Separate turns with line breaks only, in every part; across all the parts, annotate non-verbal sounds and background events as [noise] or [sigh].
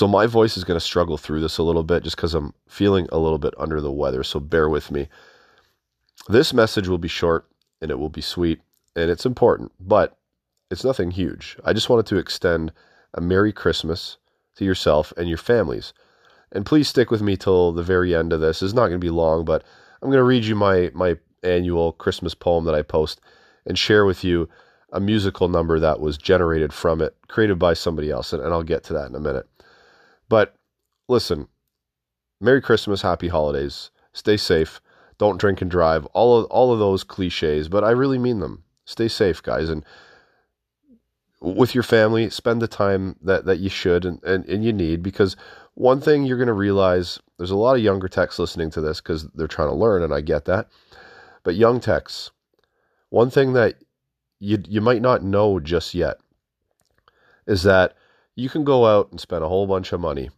So my voice is going to struggle through this a little bit just because I'm feeling a little bit under the weather. So bear with me. This message will be short and it will be sweet and it's important, but it's nothing huge. I just wanted to extend a Merry Christmas to yourself and your families. And please stick with me till the very end of this. It's not going to be long, but I'm going to read you my my annual Christmas poem that I post and share with you a musical number that was generated from it, created by somebody else, and, and I'll get to that in a minute. But listen, Merry Christmas, Happy Holidays, stay safe, don't drink and drive, all of all of those cliches, but I really mean them. Stay safe, guys, and with your family, spend the time that, that you should and, and, and you need because one thing you're going to realize there's a lot of younger techs listening to this because they're trying to learn, and I get that. But young techs, one thing that you you might not know just yet is that you can go out and spend a whole bunch of money,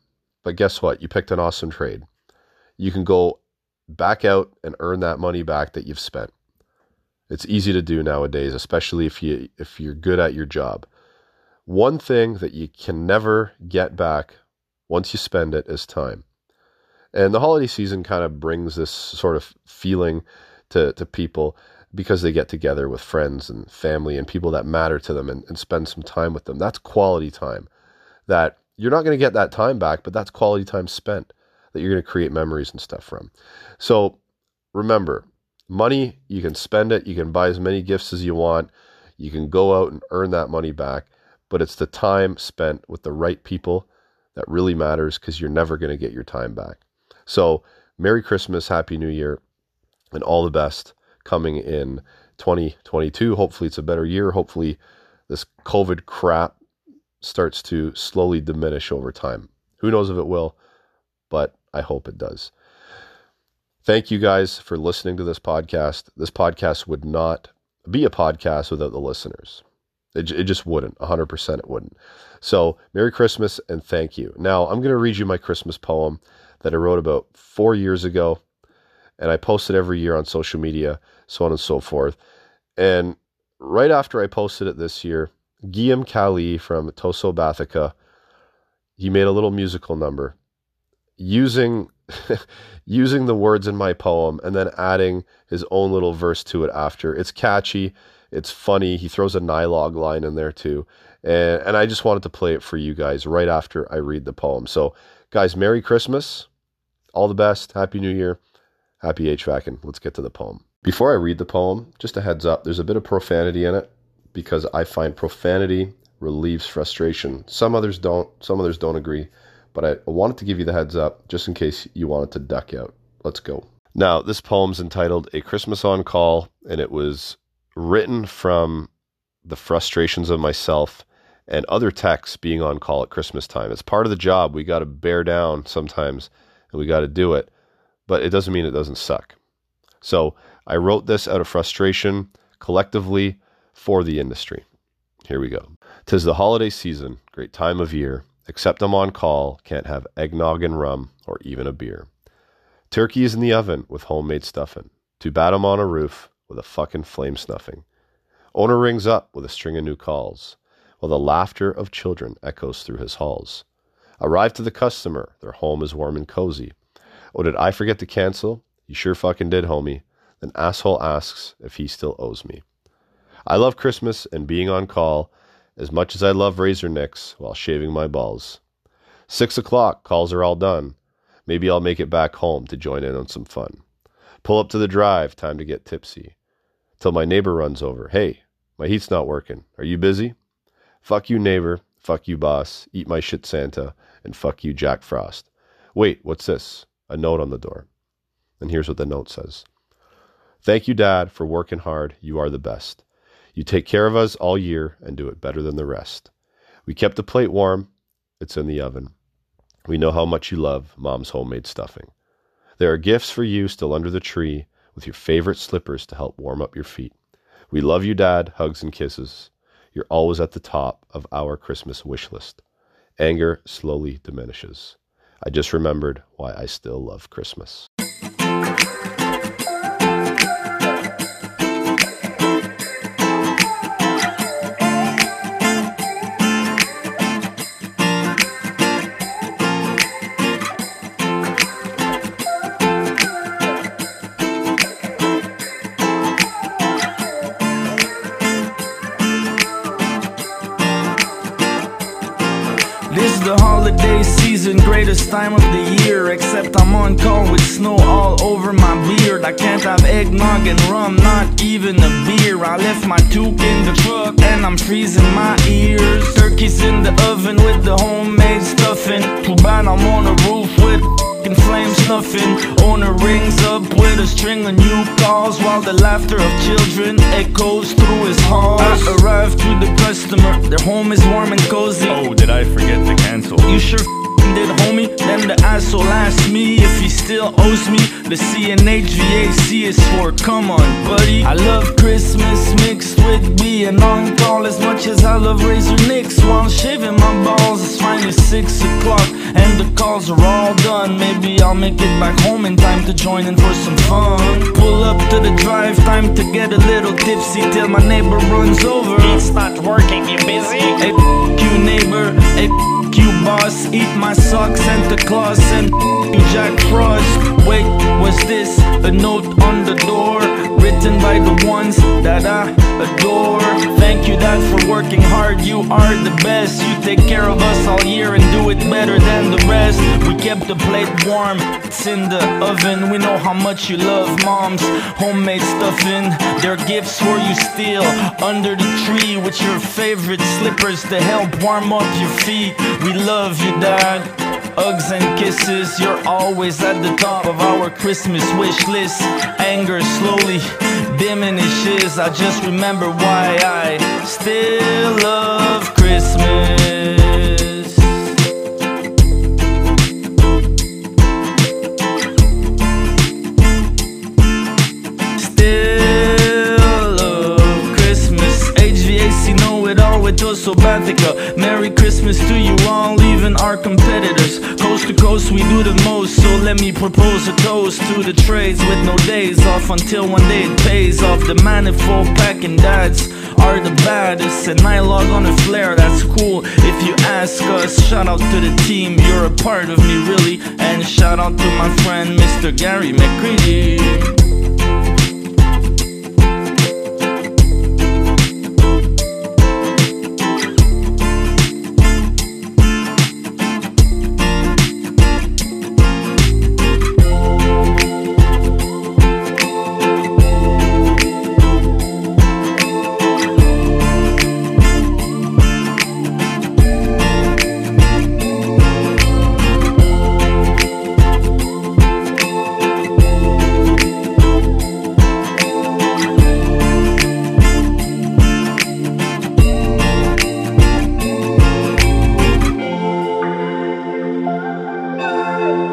but guess what? You picked an awesome trade. You can go back out and earn that money back that you've spent. It's easy to do nowadays, especially if you if you're good at your job. One thing that you can never get back once you spend it is time. And the holiday season kind of brings this sort of feeling to, to people because they get together with friends and family and people that matter to them and, and spend some time with them. That's quality time that you're not going to get that time back, but that's quality time spent that you're going to create memories and stuff from. So remember, money, you can spend it, you can buy as many gifts as you want, you can go out and earn that money back, but it's the time spent with the right people that really matters because you're never going to get your time back. So, Merry Christmas, Happy New Year, and all the best coming in 2022. Hopefully, it's a better year. Hopefully, this COVID crap starts to slowly diminish over time. Who knows if it will, but I hope it does. Thank you guys for listening to this podcast. This podcast would not be a podcast without the listeners. It, it just wouldn't. 100% it wouldn't. So, Merry Christmas and thank you. Now, I'm going to read you my Christmas poem that I wrote about four years ago and I post it every year on social media, so on and so forth. And right after I posted it this year, Guillaume Cali from Toso Bathica, he made a little musical number using [laughs] using the words in my poem and then adding his own little verse to it after. It's catchy, it's funny. He throws a Nylog line in there too. And and I just wanted to play it for you guys right after I read the poem. So, guys, Merry Christmas. All the best. Happy New Year. Happy HVACing. Let's get to the poem. Before I read the poem, just a heads up there's a bit of profanity in it because I find profanity relieves frustration. Some others don't, some others don't agree, but I wanted to give you the heads up just in case you wanted to duck out. Let's go. Now, this poem's entitled A Christmas on Call, and it was written from the frustrations of myself and other techs being on call at Christmas time. It's part of the job. We got to bear down sometimes and we got to do it but it doesn't mean it doesn't suck. So I wrote this out of frustration collectively for the industry. Here we go. Tis the holiday season, great time of year. Except I'm on call, can't have eggnog and rum or even a beer. Turkey is in the oven with homemade stuffing. Too bad I'm on a roof with a fucking flame snuffing. Owner rings up with a string of new calls, while the laughter of children echoes through his halls. Arrive to the customer, their home is warm and cozy. Oh, did I forget to cancel? You sure fucking did, homie. Then asshole asks if he still owes me. I love Christmas and being on call as much as I love razor nicks while shaving my balls. Six o'clock, calls are all done. Maybe I'll make it back home to join in on some fun. Pull up to the drive, time to get tipsy. Till my neighbor runs over. Hey, my heat's not working. Are you busy? Fuck you, neighbor. Fuck you, boss. Eat my shit, Santa. And fuck you, Jack Frost. Wait, what's this? a note on the door. And here's what the note says Thank you, Dad, for working hard. You are the best. You take care of us all year and do it better than the rest. We kept the plate warm. It's in the oven. We know how much you love Mom's homemade stuffing. There are gifts for you still under the tree with your favorite slippers to help warm up your feet. We love you, Dad. Hugs and kisses. You're always at the top of our Christmas wish list. Anger slowly diminishes. I just remembered why I still love Christmas.
Holiday season, greatest time of the year. Except I'm on call with snow all over my beard. I can't have eggnog and rum, not even a beer. I left my toque in the truck and I'm freezing my ears. Turkey's in the oven with the homemade stuffing. Too bad I'm on the roof with fucking flames snuffing. Owner rings up with a string of new calls while the laughter of children echoes through his halls. I arrive to the customer, their home is warm and cozy.
Oh, I forget to cancel?
You sure did, homie? Then the asshole asked me if he still owes me. The C and HVAC is for, come on, buddy. I love Christmas mixed with being on call as much as I love Razor Nicks while shaving my balls. It's finally six o'clock and the calls are all done. Maybe I'll make it back home in time to join in for some fun. Pull up to the drive, time to get a little tipsy till my neighbor runs over.
It's not working, you busy?
Hey, you neighbor, hey, you boss, eat my socks, Santa Claus, and Jack Frost. Wait, was this a note on the door? Written by the ones that I adore. Thank you, Dad, for working hard. You are the best. You take care of us all year and do it better than the rest. We kept the plate warm, it's in the oven. We know how much you love mom's homemade stuffing. They're gifts for you still under the tree with your favorite slippers to help warm up your feet. We love you, Dad. Hugs and kisses, you're always at the top of our Christmas wish list. Anger slowly diminishes. I just remember why I still love Christmas. Still love Christmas. HVAC know it all with Christmas to you all, even our competitors. Coast to coast, we do the most. So let me propose a toast to the trades with no days off until one day it pays off. The manifold packing dads are the baddest, and Nylog on a flare. That's cool if you ask us. Shout out to the team, you're a part of me, really. And shout out to my friend, Mr. Gary McCreadie.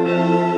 Música